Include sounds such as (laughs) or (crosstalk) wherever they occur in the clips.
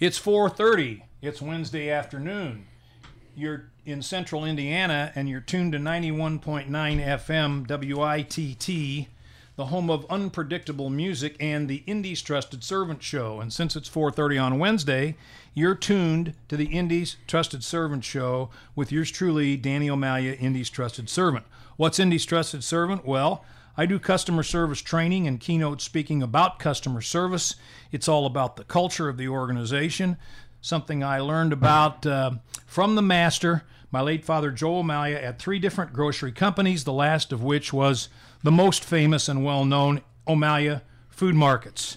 It's 4:30. It's Wednesday afternoon. You're in central Indiana and you're tuned to 91.9 FM WITT, the home of unpredictable music and the Indy's Trusted Servant Show. And since it's 4:30 on Wednesday, you're tuned to the Indy's Trusted Servant Show with yours truly, Danny O'Malia, Indy's Trusted Servant. What's Indy's Trusted Servant? Well, I do customer service training and keynote speaking about customer service. It's all about the culture of the organization, something I learned about uh, from the master, my late father Joe O'Malia, at three different grocery companies, the last of which was the most famous and well known O'Malia Food Markets.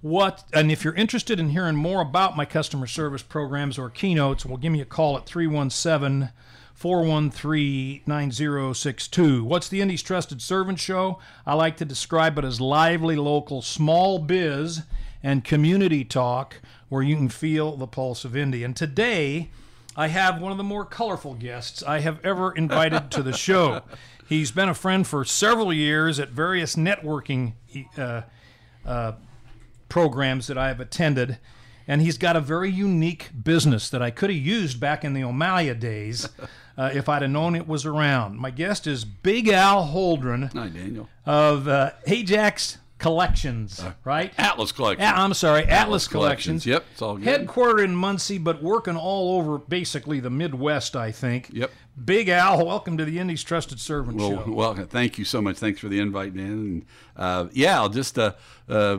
What, and if you're interested in hearing more about my customer service programs or keynotes, well, give me a call at 317 413 9062. What's the Indy's Trusted Servant Show? I like to describe it as lively local small biz and community talk where you can feel the pulse of Indy. And today, I have one of the more colorful guests I have ever invited to the show. (laughs) He's been a friend for several years at various networking uh, uh, programs that I have attended and he's got a very unique business that I could have used back in the O'Malia days (laughs) uh, if I'd have known it was around. My guest is Big Al Holdren Hi, Daniel. of uh, Ajax Collections, right? Atlas Collections. A- I'm sorry, Atlas, Collections. Yep, it's all good. Headquartered in Muncie, but working all over basically the Midwest, I think. Yep. Big Al, welcome to the Indy's Trusted Servant Well, Show. well, thank you so much. Thanks for the invite, Dan. And uh, yeah, I'll just uh, uh,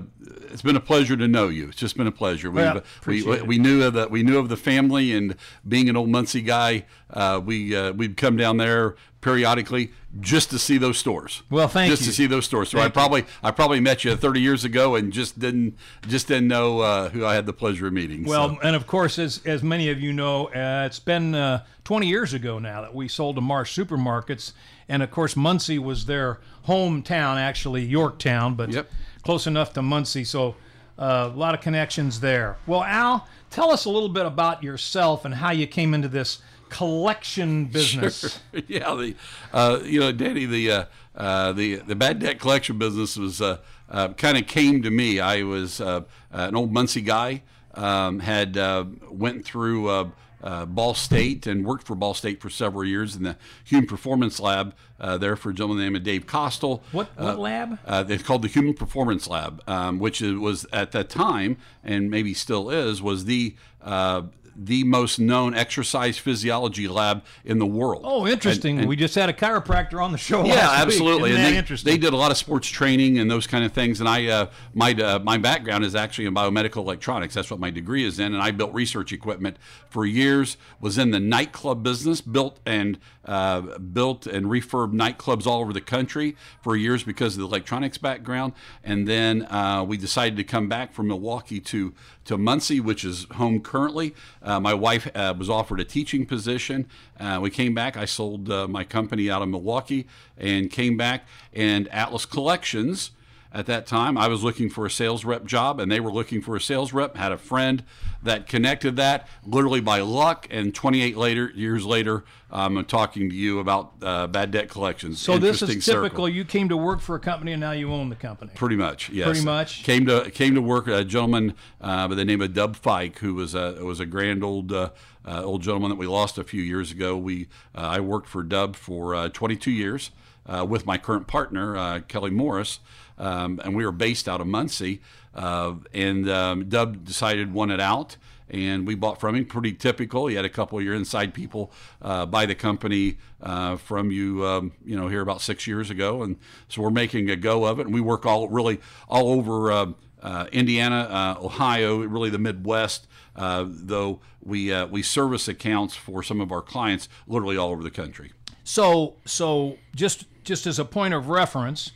it's been a pleasure to know you. It's just been a pleasure. Well, we we, we knew of the we knew of the family, and being an old Muncie guy, uh, we uh, we'd come down there periodically just to see those stores. Well, thank just you. to see those stores. So I Thank you. probably I probably met you 30 years ago and just didn't just didn't know uh, who I had the pleasure of meeting. Well, so. and of course, as as many of you know, uh, it's been uh, 20 years ago now that we sold to Marsh Supermarkets, and of course, Muncie was their hometown, actually Yorktown, but Yep. close enough to Muncie, so uh, a lot of connections there. Well, Al, tell us a little bit about yourself and how you came into this collection (laughs) business. (laughs) yeah, the uh, you know, Danny, the uh, uh, the the bad debt collection business was uh, uh, kind of came to me. I was uh, an old Muncie guy, um, had uh, went through. Uh, uh, Ball State and worked for Ball State for several years in the Human Performance Lab uh, there for a gentleman named Dave Costill. What what lab? Uh, it's called the Human Performance Lab, um, which was at that time and maybe still is was the uh, the most known exercise physiology lab in the world. Oh, interesting. And- and- we just had a chiropractor on the show. yeah, absolutely. Isn't and that they, interesting? they did a lot of sports training and those kind of things. And I, uh, my uh, my background is actually in biomedical electronics. That's what my degree is in. And I built research equipment for years. Was in the nightclub business, built and uh, built and refurbed nightclubs all over the country for years because of the electronics background. And then uh, we decided to come back from Milwaukee to to Muncie, which is home currently. Uh, my wife uh, was offered a teaching position. Uh, we came back. I sold uh, my company out of Milwaukee and came back. And Atlas Collections, at that time, I was looking for a sales rep job, and they were looking for a sales rep. Had a friend that connected that literally by luck, and 28 later years later, I'm talking to you about uh, bad debt collections. so this is circle. typical. You came to work for a company and now you own the company. Pretty much, yes. Pretty much. Came to came to work a gentleman uh, by the name of Dub Fike, who was a was a grand old uh, uh, old gentleman that we lost a few years ago. We uh, I worked for Dub for uh, 22 years uh, with my current partner uh, Kelly Morris, um, and we were based out of Muncie. Uh, and um, Dub decided wanted out and we bought from him. Pretty typical. He had a couple of your inside people uh, buy the company uh, from you, um, you know, here about six years ago, and so we're making a go of it. And we work all really all over uh, Indiana, Ohio, really the Midwest. Though we we service accounts for some of our clients literally all over the country. So, so just just as a point of reference,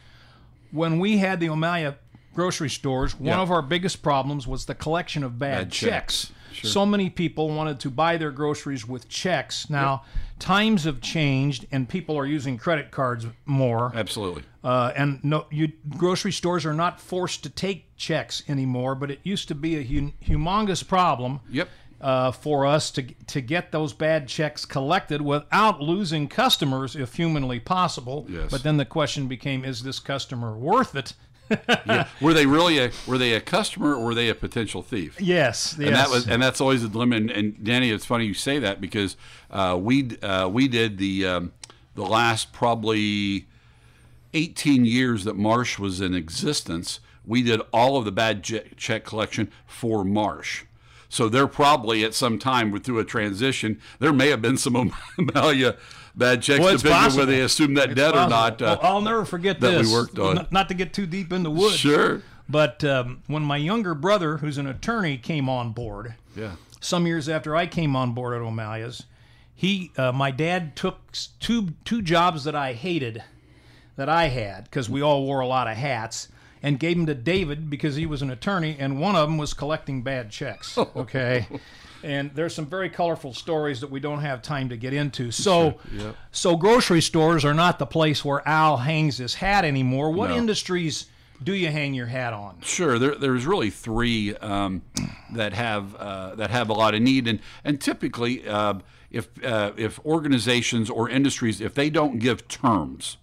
when we had the O'Malia grocery stores, one Yeah. of our biggest problems was the collection of bad, Bad checks. checks. So many people wanted to buy their groceries with checks. Now, times have changed, and people are using credit cards more. Absolutely. Uh, and no, you grocery stores are not forced to take checks anymore. But it used to be a hu- humongous problem. Yep. Uh, for us to to get those bad checks collected without losing customers, if humanly possible. Yes. But then the question became: Is this customer worth it? (laughs) yeah. Were they really a were they a customer or were they a potential thief? Yes, yes. And that was and that's always a dilemma. And, and Danny, it's funny you say that because uh, we uh, we did the um, the last probably 18 years that Marsh was in existence. We did all of the bad check collection for Marsh. So they're probably at some time through a transition. There may have been some (laughs) O'Malia bad checks, well, depending possible. whether they assumed that it's debt possible. or not. Uh, well, I'll never forget that this. we worked on. Not, not, to get too deep in the woods. Sure. But um, when my younger brother, who's an attorney, came on board, yeah, some years after I came on board at O'Malia's, he, uh, my dad took two two jobs that I hated, that I had because we all wore a lot of hats, and gave them to David because he was an attorney, and one of them was collecting bad checks. (laughs) Okay. and there's some very colorful stories that we don't have time to get into. So, Yep. so grocery stores are not the place where Al hangs his hat anymore. What No. industries do you hang your hat on? Sure, there, there's really three um, that have uh, that have a lot of need, and and typically, uh, if uh, if organizations or industries if they don't give terms,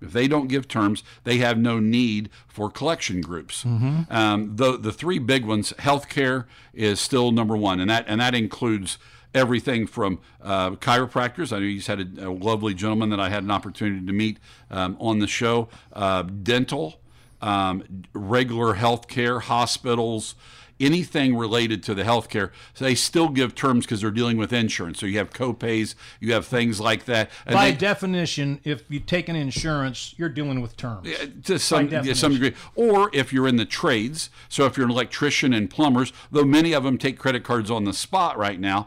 if they don't give terms, they have no need for collection groups. Um, the the three big ones, healthcare is still number one, and that and that includes everything from uh, chiropractors. I know you just had a, a lovely gentleman that I had an opportunity to meet um, on the show. Uh, dental, um, regular healthcare, hospitals. Anything related to the healthcare, so they still give terms because they're dealing with insurance. So you have copays, you have things like that. And By they- definition, if you take an insurance, you're dealing with terms. to some to some degree, or if you're in the trades. So if you're an electrician and plumbers, though many of them take credit cards on the spot right now.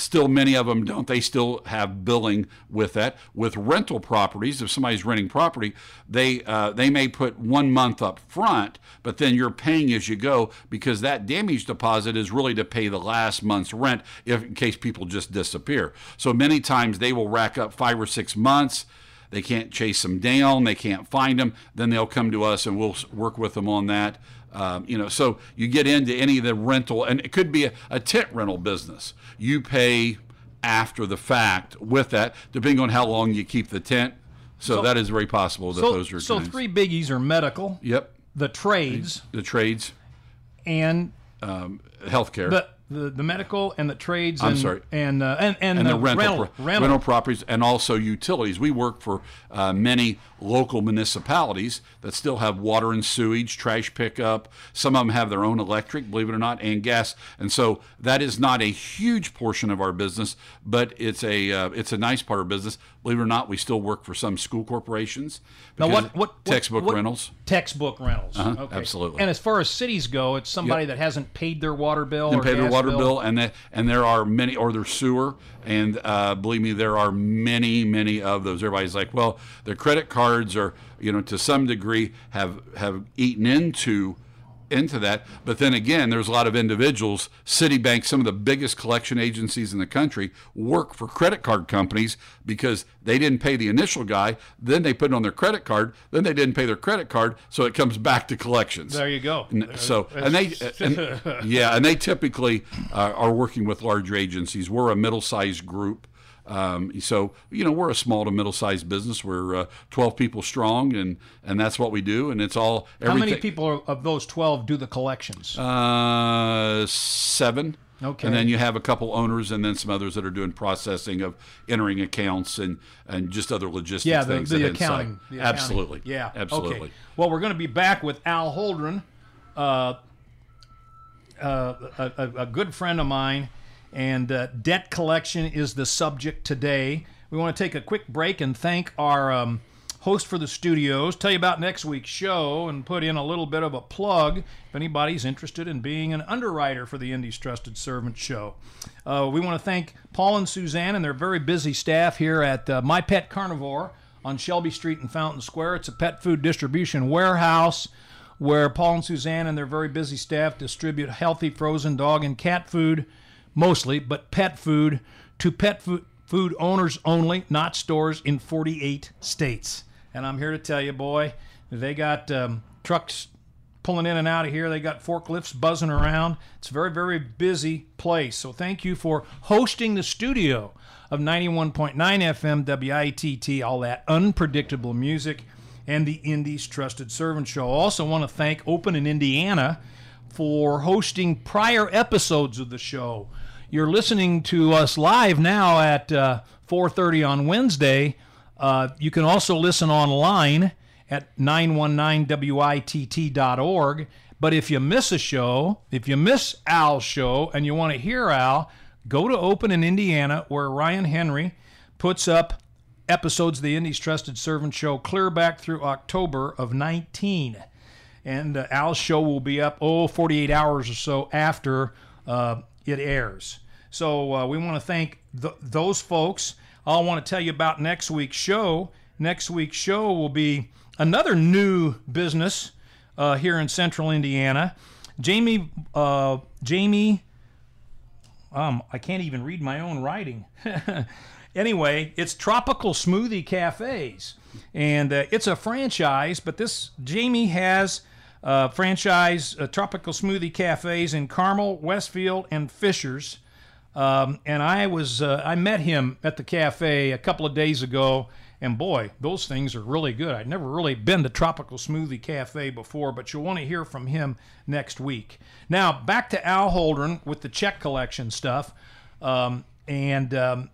Still, many of them don't. They still have billing with that. With rental properties, if somebody's renting property, they uh, they may put one month up front, but then you're paying as you go because that damage deposit is really to pay the last month's rent if in case people just disappear. So many times they will rack up five or six months they can't chase them down, they can't find them, then they'll come to us and we'll work with them on that. Um, you know, so you get into any of the rental, and it could be a, a tent rental business. You pay after the fact with that, depending on how long you keep the tent. So, So- that is very possible that So, those are so kinds. three biggies are medical, Yep, the trades, the trades, and um, healthcare. the, the the medical and the trades. I'm and, sorry. and uh, and and, and the the rental, rental, pro- rental. rental properties and also utilities. We work for uh, many local municipalities that still have water and sewage, trash pickup. Some of them have their own electric, believe it or not, and gas. And so that is not a huge portion of our business, but it's a uh, it's a nice part of business. Believe it or not, we still work for some school corporations. Now, what, what textbook what- rentals? Textbook rentals. Uh-huh, okay. absolutely. And as far as cities go, it's somebody that hasn't paid their water bill and or pay their water bill, and that and there are many or their sewer and uh, believe me there are many many of those everybody's like well their credit cards are you know to some degree have have eaten into into that but then again there's a lot of individuals citibank some of the biggest collection agencies in the country work for credit card companies because they didn't pay the initial guy then they put it on their credit card then they didn't pay their credit card so it comes back to collections There you go. N- So, and they, and, yeah, and they typically uh, are working with larger agencies. We're a middle-sized group. Um, so, you know, we're a small to middle-sized business. We're uh, 12 people strong, and, and that's what we do. And it's all How many people are- of those twelve do the collections? Uh, seven. Okay. And then you have a couple owners, and then some others that are doing processing of entering accounts and and just other logistics yeah, the, things. the inside. accounting. the accounting. Absolutely. Yeah. Absolutely. Okay. Well, we're going to be back with Al Holdren, uh, uh, a, a good friend of mine, and uh, debt collection is the subject today. We want to take a quick break and thank our um, host for the studios, tell you about next week's show, and put in a little bit of a plug if anybody's interested in being an underwriter for the Indy's Trusted Servant show. Uh, we want to thank Paul and Suzanne and their very busy staff here at uh, My Pet Carnivore on Shelby Street in Fountain Square. It's a pet food distribution warehouse where Paul and Suzanne and their very busy staff distribute healthy frozen dog and cat food, mostly, but pet food to pet food, owners only, not stores in 48 states. And I'm here to tell you, boy, they got um, trucks pulling in and out of here. They got forklifts buzzing around. It's a very, very busy place. So thank you for hosting the studio of 91.9 FM WITT, all that unpredictable music. and the Indy's Trusted Servant Show. Also want to thank Open in Indiana for hosting prior episodes of the show. You're listening to us live now at uh, 4:30 on Wednesday. Uh, you can also listen online at 919witt.org. But if you miss a show, if you miss Al's show and you want to hear Al, go to Open in Indiana where Ryan Henry puts up episodes of the Indy's Trusted Servant Show clear back through October of 19. And uh, Al's show will be up, oh, 48 hours or so after uh, it airs. So uh, we want to thank th- those folks. I want to tell you about next week's show. Next week's show will be another new business uh, here in Central Indiana. Jamie, uh, Jamie, um, I can't even read my own writing. (laughs) anyway, it's Tropical Smoothie Cafes, and uh, it's a franchise. But this Jamie has uh, franchise uh, Tropical Smoothie Cafes in Carmel, Westfield, and Fishers. Um, and I was uh, I met him at the cafe a couple of days ago, and boy, those things are really good. I'd never really been to Tropical Smoothie Cafe before, but you'll want to hear from him next week. Now back to Al Holdren with the check collection stuff, um, and um,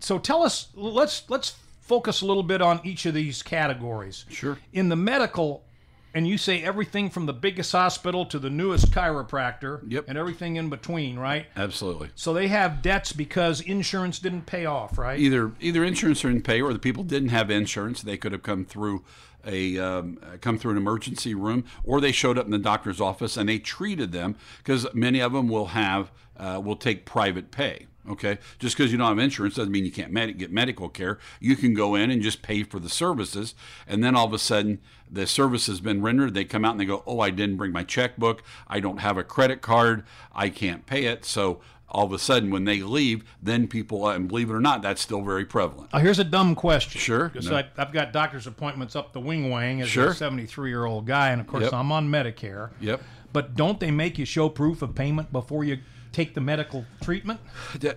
so tell us. Let's let's focus a little bit on each of these categories. Sure. In the medical and you say everything from the biggest hospital to the newest chiropractor Yep. and everything in between, right? Absolutely. So they have debts because insurance didn't pay off, right? Either either insurance didn't pay, or the people didn't have insurance. They could have come through a um, come through an emergency room, or they showed up in the doctor's office and they treated them because many of them will have uh, will take private pay. Okay, just because you don't have insurance doesn't mean you can't med- get medical care. You can go in and just pay for the services, and then all of a sudden the service has been rendered. They come out and they go, "Oh, I didn't bring my checkbook. I don't have a credit card. I can't pay it." So all of a sudden, when they leave, then people, and believe it or not, that's still very prevalent. Uh, here's a dumb question. Sure. Because No. I, I've got doctor's appointments up the wing wang as Sure. a 73 year old guy, and of course Yep. I'm on Medicare. Yep. But don't they make you show proof of payment before you take the medical treatment?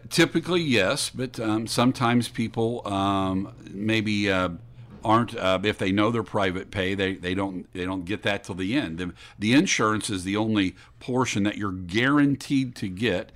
Typically, yes, but um, sometimes people um, maybe uh, aren't. Uh, if they know their private pay, they, they don't they don't get that till the end. The, the insurance is the only portion that you're guaranteed to get,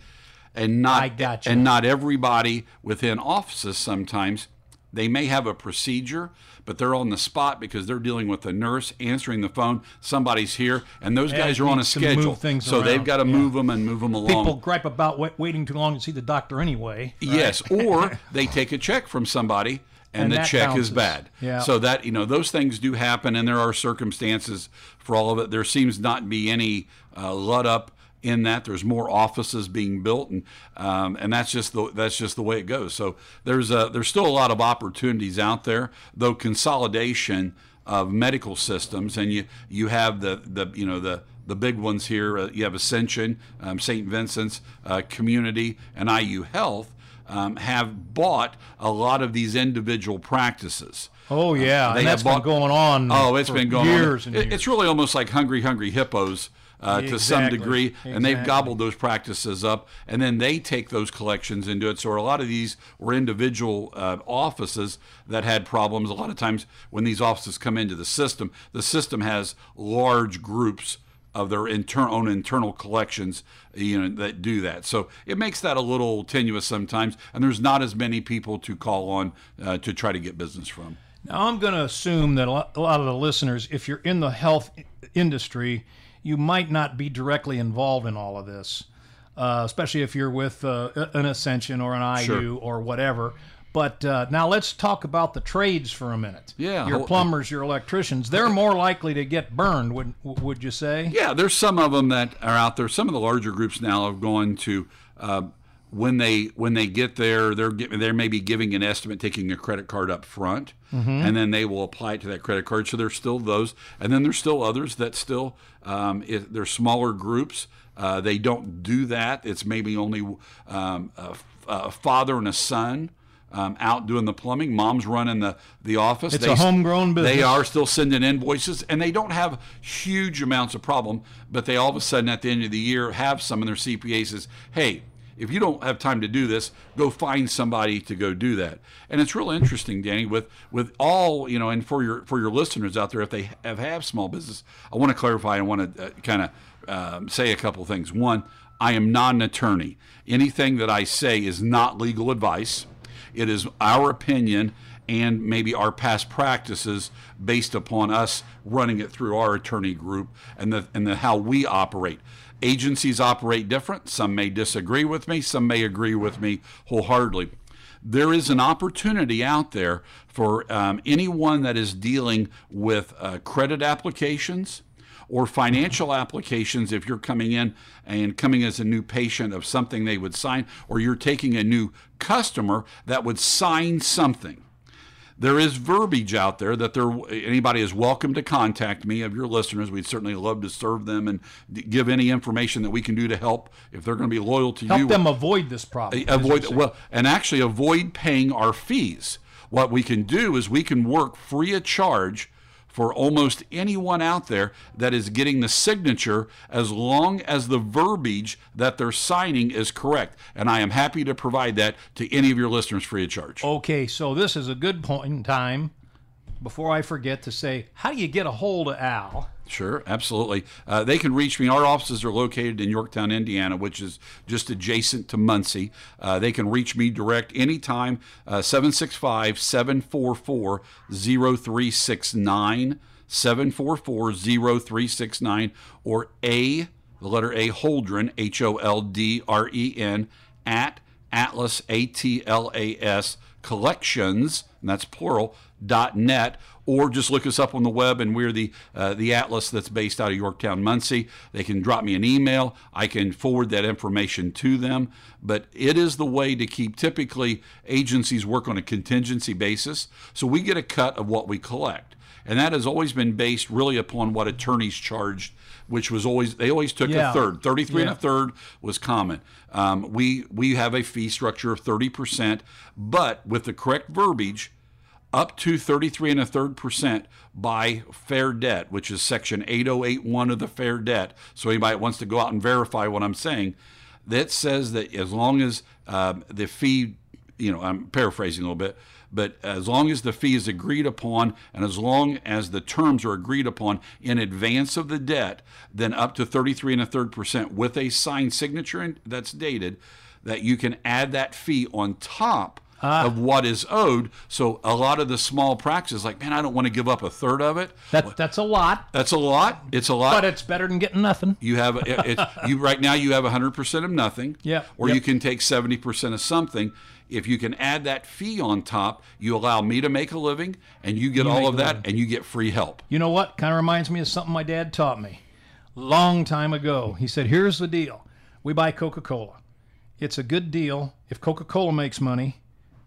and not I gotcha. and not everybody within offices. Sometimes they may have a procedure, but they're on the spot because they're dealing with a nurse answering the phone. Somebody's here, and those guys are on a schedule, things so they've got to yeah. move them and move them along. People gripe about wait, waiting too long to see the doctor anyway. Yes, or (laughs) they take a check from somebody and, And the check is bad. yeah. So that you know those things do happen, and there are circumstances for all of it. There seems not to be any uh, let up in that. There's more offices being built, and um, and that's just the that's just the way it goes. So there's a, there's still a lot of opportunities out there, though consolidation of medical systems, and you you have the the you know the the big ones here. Uh, you have Ascension, um, St. Vincent's uh, Community, and IU Health um, have bought a lot of these individual practices. Oh yeah, They and have that's been bought- going on. Oh, it's for been going years on. and It- years. It's really almost like hungry, hungry hippos uh, to some Exactly, degree, and they've gobbled those practices up, and then they take those collections and do it. So a lot of these were individual uh, offices that had problems. A lot of times when these offices come into the system, the system has large groups of their inter- own internal collections, you know, that do that. So it makes that a little tenuous sometimes, and there's not as many people to call on uh, to try to get business from. Now, I'm going to assume that a lot, of the listeners, if you're in the health industry, you might not be directly involved in all of this, uh, especially if you're with uh, an Ascension or an IU Sure. or whatever. But uh, now let's talk about the trades for a minute. Yeah, Your plumbers, your electricians, they're more likely to get burned, would, would you say? Yeah, there's some of them that are out there. Some of the larger groups now have gone to uh, when they when they get there, they're giving, they're maybe giving an estimate, taking a credit card up front, and then they will apply it to that credit card. So there's still those, and then there's still others that still um, it, they're smaller groups. Uh, they don't do that. It's maybe only um, a, a father and a son. Um, out doing the plumbing, mom's running the the office. It's a homegrown business. They are still sending invoices, and they don't have huge amounts of problem. But they all of a sudden, at the end of the year, have some, and their CPA says, "Hey, if you don't have time to do this, go find somebody to go do that. And it's real interesting, Danny, with with all you know, and for your for your listeners out there, if they have have small business, I want to clarify. I want to uh, kind of um, say a couple things. One, I am not an attorney. Anything that I say is not legal advice. It is our opinion and maybe our past practices based upon us running it through our attorney group and the and the how we operate. Agencies operate different. Some may disagree with me, some may agree with me wholeheartedly. There is an opportunity out there for um, anyone that is dealing with uh, credit applications or financial applications if you're coming in and coming as a new patient of something they would sign, or you're taking a new customer that would sign something there is verbiage out there that there anybody is welcome to contact me of your listeners. We'd certainly love to serve them and give any information that we can do to help if they're going to be loyal to help you. Help them avoid this problem avoid well and actually avoid paying our fees. What we can do is we can work free of charge for almost anyone out there that is getting the signature as long as the verbiage that they're signing is correct. And I am happy to provide that to any of your listeners free of charge. Okay, so this is a good point in time before I forget to say, how do you get a hold of Al? Sure, absolutely. Uh, they can reach me. Our offices are located in Yorktown, Indiana, which is just adjacent to Muncie. Uh, they can reach me direct anytime, uh, 765 744 0369, 744 0369, or A, the letter A, Holdren, H O L D R E N, at Atlas, A T L A S, collections, and that's plural, dot net or just look us up on the web and we're the uh, the atlas that's based out of yorktown muncie. They can drop me an email. I can forward that information to them. But it is the way to keep typically agencies work on a contingency basis. So we get a cut of what we collect. And that has always been based really upon what attorneys charged which was always they always took Yeah. a third. 33 and a third was common. Um, we we have a fee structure of 30% but with the correct verbiage up to 33 and a third percent by fair debt, which is section 8081 of the fair debt. So anybody wants to go out and verify what I'm saying, that says that as long as um, the fee, you know, I'm paraphrasing a little bit, but as long as the fee is agreed upon and as long as the terms are agreed upon in advance of the debt, then up to 33 and a third percent with a signed signature that's dated, that you can add that fee on top Ah. of what is owed. So a lot of the small practices, like, man, I don't want to give up a third of it. That, that's a lot, That's a lot. It's a lot. but it's better than getting nothing. you have it, you right now. You have hundred percent of nothing. Yeah, Or yep. you can take seventy percent of something. If you can add that fee on top, you allow me to make a living, and you get all of that, living. and you get free help. You know what? Kind of reminds me of something my dad taught me long time ago. He said, "Here's the deal: we buy Coca-Cola. It's a good deal if Coca-Cola makes money,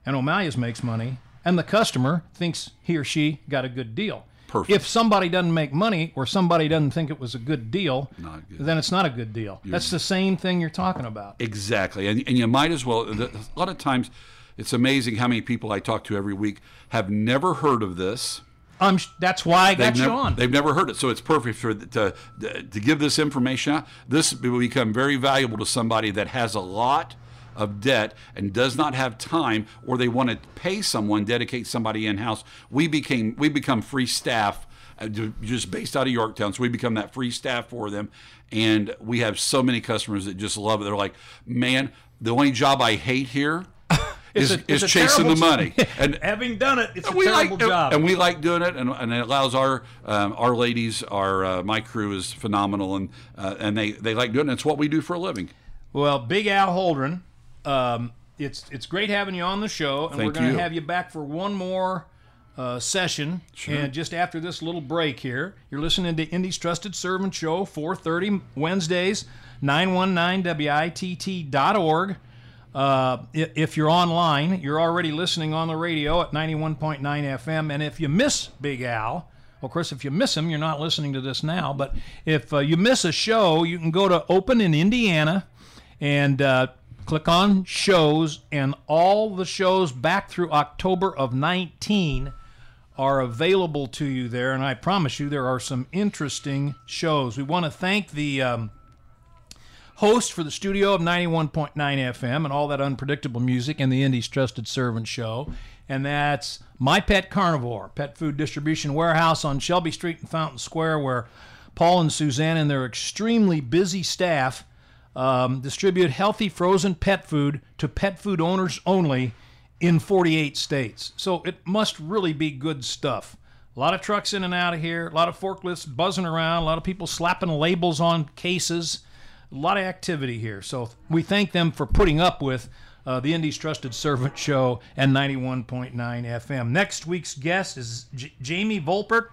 and O'Malia's makes money, and the customer thinks he or she got a good deal. Perfect. If somebody doesn't make money or somebody doesn't think it was a good deal, good. then it's not a good deal. That's the same thing you're talking about. Exactly, and and you might as well. A lot of times, it's amazing how many people I talk to every week have never heard of this. Um, that's why I got They've you never, on. they've never heard it, so it's perfect for to to give this information out. This will become very valuable to somebody that has a lot of debt and does not have time, or they want to pay someone, dedicate somebody in house. We became we become free staff. uh, Just based out of Yorktown, so we become that free staff for them, and we have so many customers that just love it. They're like, "Man, the only job I hate here (laughs) is, a- is chasing the money." (laughs) And Having done it, it's a we terrible like, job. and we like doing it, and, and it allows our um, our ladies, our uh, my crew is phenomenal, and uh, and they they like doing it. It's what we do for a living. Well, Big Al Holdren, um, it's it's great having you on the show, and we're going to have you back for one more uh, session. And just after this little break here, you're listening to Indy's Trusted Servant Show, 4:30 Wednesdays, 919witt.org. Uh, i- if you're online, you're already listening on the radio at 91.9 FM. And if you miss Big Al, of course, if you miss him, you're not listening to this now. But if uh, you miss a show, you can go to Open in Indiana and uh, click on shows, and all the shows back through October of 19 are available to you there. And I promise you, there are some interesting shows. We want to thank the. Um, host for the studio of 91.9 FM and all that unpredictable music and the Indy's Trusted Servant Show. And that's My Pet Carnivore, pet food distribution warehouse on Shelby Street in Fountain Square, where Paul and Suzanne and their extremely busy staff um, distribute healthy frozen pet food to pet food owners only in 48 states. So it must really be good stuff. A lot of trucks in and out of here, a lot of forklifts buzzing around, a lot of people slapping labels on cases, a lot of activity here. So we thank them for putting up with uh, the Indy's Trusted Servant Show and 91.9 FM. Next week's guest is J- Jamie Volpert,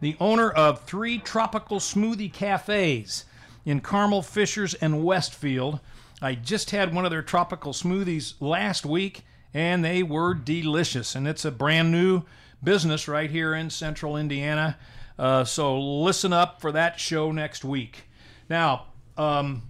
the owner of three tropical smoothie cafes in Carmel, Fishers, and Westfield. I just had one of their tropical smoothies last week, and they were delicious. And it's a brand new business right here in central Indiana. Uh, so listen up for that show next week. Now, um,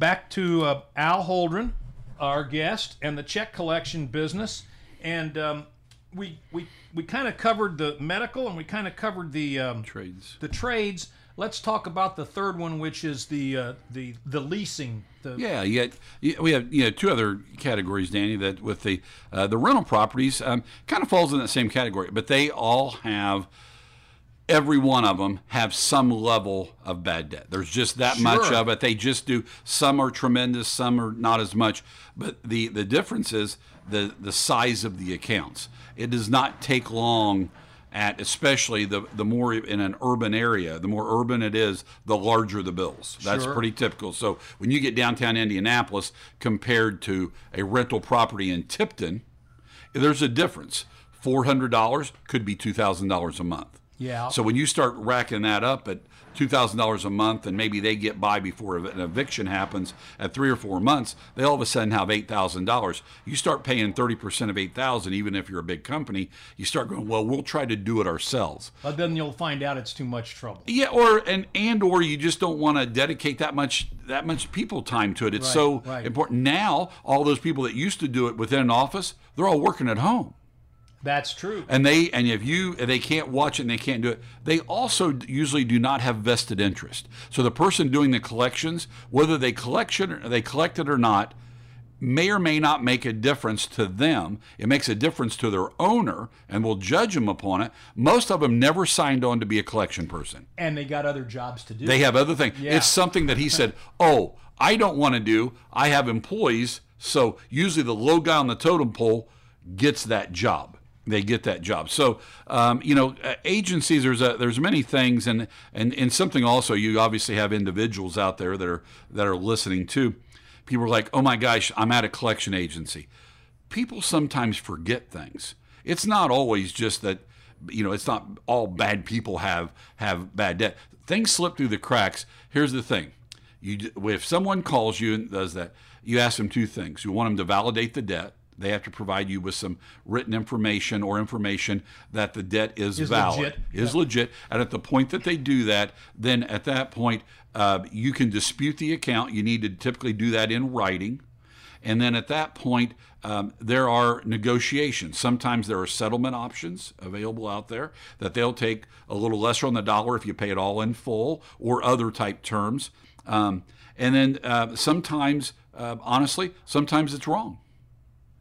back to uh, Al Holdren, our guest, and the check collection business. And um, we we we kind of covered the medical, and we kind of covered the um, Trades. the trades. Let's talk about the third one, which is the uh, the the leasing. The, Yeah, yet we have you know two other categories, Danny. That with the uh, the rental properties um, kind of falls in that same category, but they all have every one of them have some level of bad debt. There's just that much of it. They just do. Some are tremendous, some are not as much. But the the difference is the the size of the accounts. It does not take long. At especially the the more in an urban area, the more urban it is, the larger the bills. That's Sure. pretty typical. So when you get downtown Indianapolis compared to a rental property in Tipton, there's a difference. Four hundred dollars could be two thousand dollars a month. Yeah. So when you start racking that up at two thousand dollars a month, and maybe they get by before an eviction happens at three or four months, they all of a sudden have eight thousand dollars. You start paying thirty percent of eight thousand, even if you're a big company. You start going, well, we'll try to do it ourselves. but then you'll find out it's too much trouble. Yeah, or and and or you just don't want to dedicate that much that much people time to it. It's Right, so right. important. Now, all those people that used to do it within an office, they're all working at home. That's true. And they and if you they can't watch it and they can't do it, they also usually do not have vested interest. So the person doing the collections, whether they collection they collect it or not, may or may not make a difference to them. It makes a difference to their owner and will judge them upon it. Most of them never signed on to be a collection person. And they got other jobs to do. They have other things. Yeah. It's something that he said, "Oh, I don't want to do. I have employees." So usually the low guy on the totem pole gets that job. They get that job. So um, you know, uh, agencies. There's a, there's many things, and and and something also. You obviously have individuals out there that are that are listening too. People are like, "Oh my gosh, I'm at a collection agency." People sometimes forget things. It's not always just that you know it's not all bad people have have bad debt things slip through the cracks here's the thing you if someone calls you and does that you ask them two things you want them to validate the debt they have to provide you with some written information or information that the debt is, Is valid legit. is legit and at the point that they do that then at that point uh, you can dispute the account you need to typically do that in writing and then at that point, um, there are negotiations. Sometimes there are settlement options available out there that they'll take a little lesser on the dollar if you pay it all in full or other type terms. Um, and then uh, sometimes, uh, honestly, sometimes it's wrong.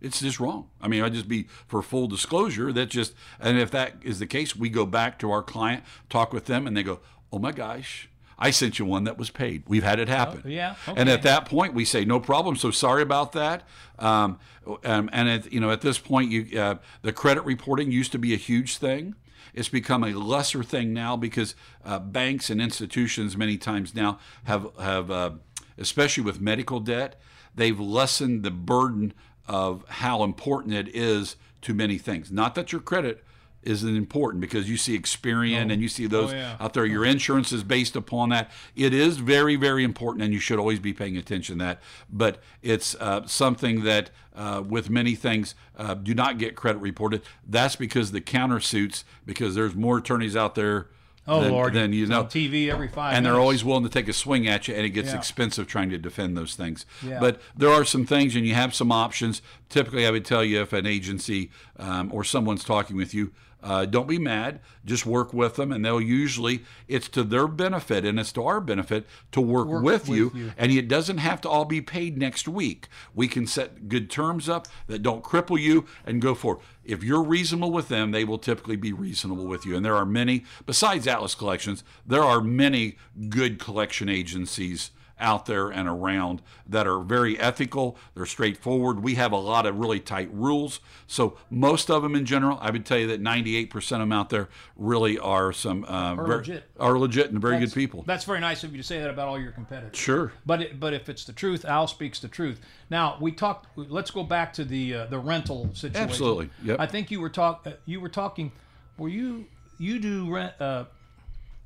It's just wrong. I mean, I'd just be for full disclosure. That just, and if that is the case, we go back to our client, talk with them, and they go, "Oh my gosh, I sent you one that was paid. We've had it happen." Oh, yeah, And at that point, we say, "No problem. So sorry about that." Um, um, and at, you know, at this point, you uh, the credit reporting used to be a huge thing. It's become a lesser thing now because uh, banks and institutions many times now have have, uh, especially with medical debt, they've lessened the burden of how important it is to many things. Not that your credit isn't important because you see Experian and you see those Oh, yeah. out there. Your insurance is based upon that. It is very, very important, and you should always be paying attention to that. But it's uh, something that, uh, with many things, uh, do not get credit reported. That's because the countersuits, because there's more attorneys out there. Oh than, Lord, Then you know TV every five. and they're always willing to take a swing at you, and it gets Yeah. expensive trying to defend those things. Yeah. But there are some things, and you have some options. Typically, I would tell you if an agency um, or someone's talking with you, Uh, don't be mad. Just work with them, and they'll usually it's to their benefit and it's to our benefit to work, Work with, with you, you. And it doesn't have to all be paid next week. We can set good terms up that don't cripple you and go for. If you're reasonable with them, they will typically be reasonable with you. And there are many, besides Atlas Collections, there are many good collection agencies out there and around that are very ethical. They're straightforward. We have a lot of really tight rules. So most of them in general, I would tell you that 98% of them out there really are some uh, Are legit. are legit and very That's- good people. That's very nice of you to say that about all your competitors. Sure. But it, but if it's the truth, Al speaks the truth. Now we talked. Let's go back to the uh, the rental situation. Absolutely. Yep. I think you were talk. Uh, you were talking. Were you you do rent uh,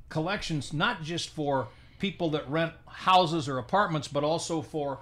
collections not just for people that rent houses or apartments, but also for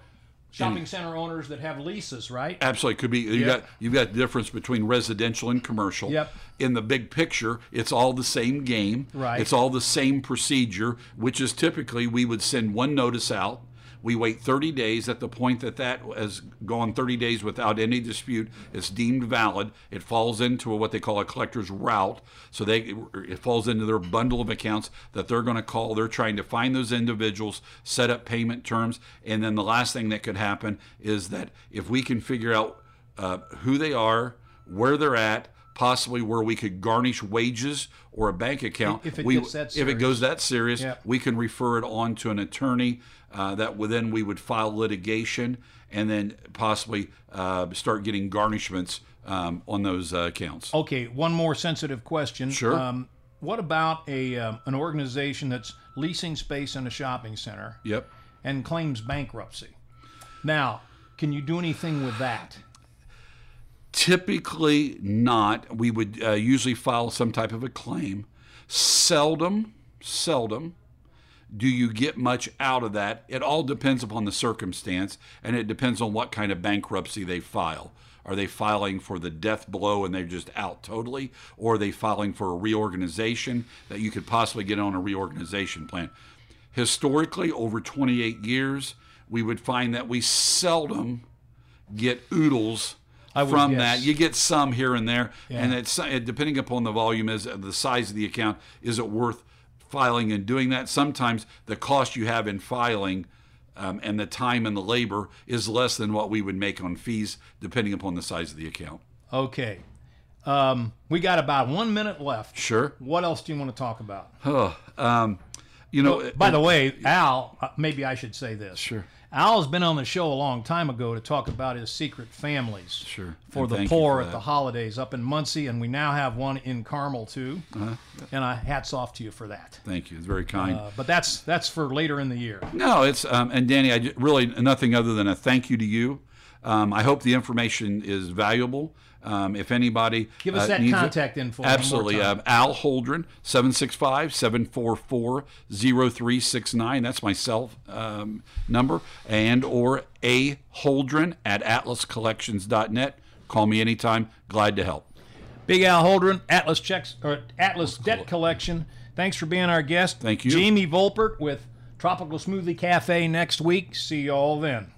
shopping center owners that have leases, right? Absolutely, could be. You Yep. got you've got the difference between residential and commercial. Yep. In the big picture, it's all the same game. Right. It's all the same procedure, which is typically we would send one notice out. We wait 30 days. At the point that that has gone 30 days without any dispute, it's deemed valid. It falls into what they call a collector's route. So they it falls into their bundle of accounts that they're going to call. They're trying to find those individuals, set up payment terms, and then the last thing that could happen is that if we can figure out uh, who they are, where they're at, possibly where we could garnish wages or a bank account. If it we, gets that if it goes that serious, we can refer it on to an attorney. Uh, that then we would file litigation and then possibly uh, start getting garnishments um, on those uh, accounts. Okay, one more sensitive question. Sure. Um, what about a um, an organization that's leasing space in a shopping center Yep. and claims bankruptcy? Now, can you do anything with that? Typically not. We would uh, usually file some type of a claim. Seldom, seldom do you get much out of that. It all depends upon the circumstance and it depends on what kind of bankruptcy they file. Are they filing for the death blow and they're just out totally? Or are they filing for a reorganization that you could possibly get on a reorganization plan? Historically, over 28 years, we would find that we seldom get oodles would from that. You get some here and there, and it's depending upon the volume is the size of the account. Is it worth filing and doing that? Sometimes the cost you have in filing. Um, and the time and the labor is less than what we would make on fees, depending upon the size of the account. Okay. Um, we got about one minute left. Sure. What else do you want to talk about? Oh, um, you know, By the way, Al, uh, maybe I should say this. Sure. Al's been on the show a long time ago to talk about his secret families Sure. for And the poor for at the holidays up in Muncie, and we now have one in Carmel too. Uh-huh. And I hats off to you for that. thank you. It's very kind. Uh, but that's that's for later in the year. No, it's um, and Danny, I really nothing other than a thank you to you. Um, I hope the information is valuable. Um, if anybody Give us uh, that it- contact info Absolutely. Um, Al Holdren, 765-744-0369. That's my cell um, number. And or A Holdren at atlascollections.net. Call me anytime. Glad to help. Big Al Holdren, Atlas Checks or Atlas Debt Collection. Thanks for being our guest. Thank you. Jamie Volpert with Tropical Smoothie Cafe next week. See you all then.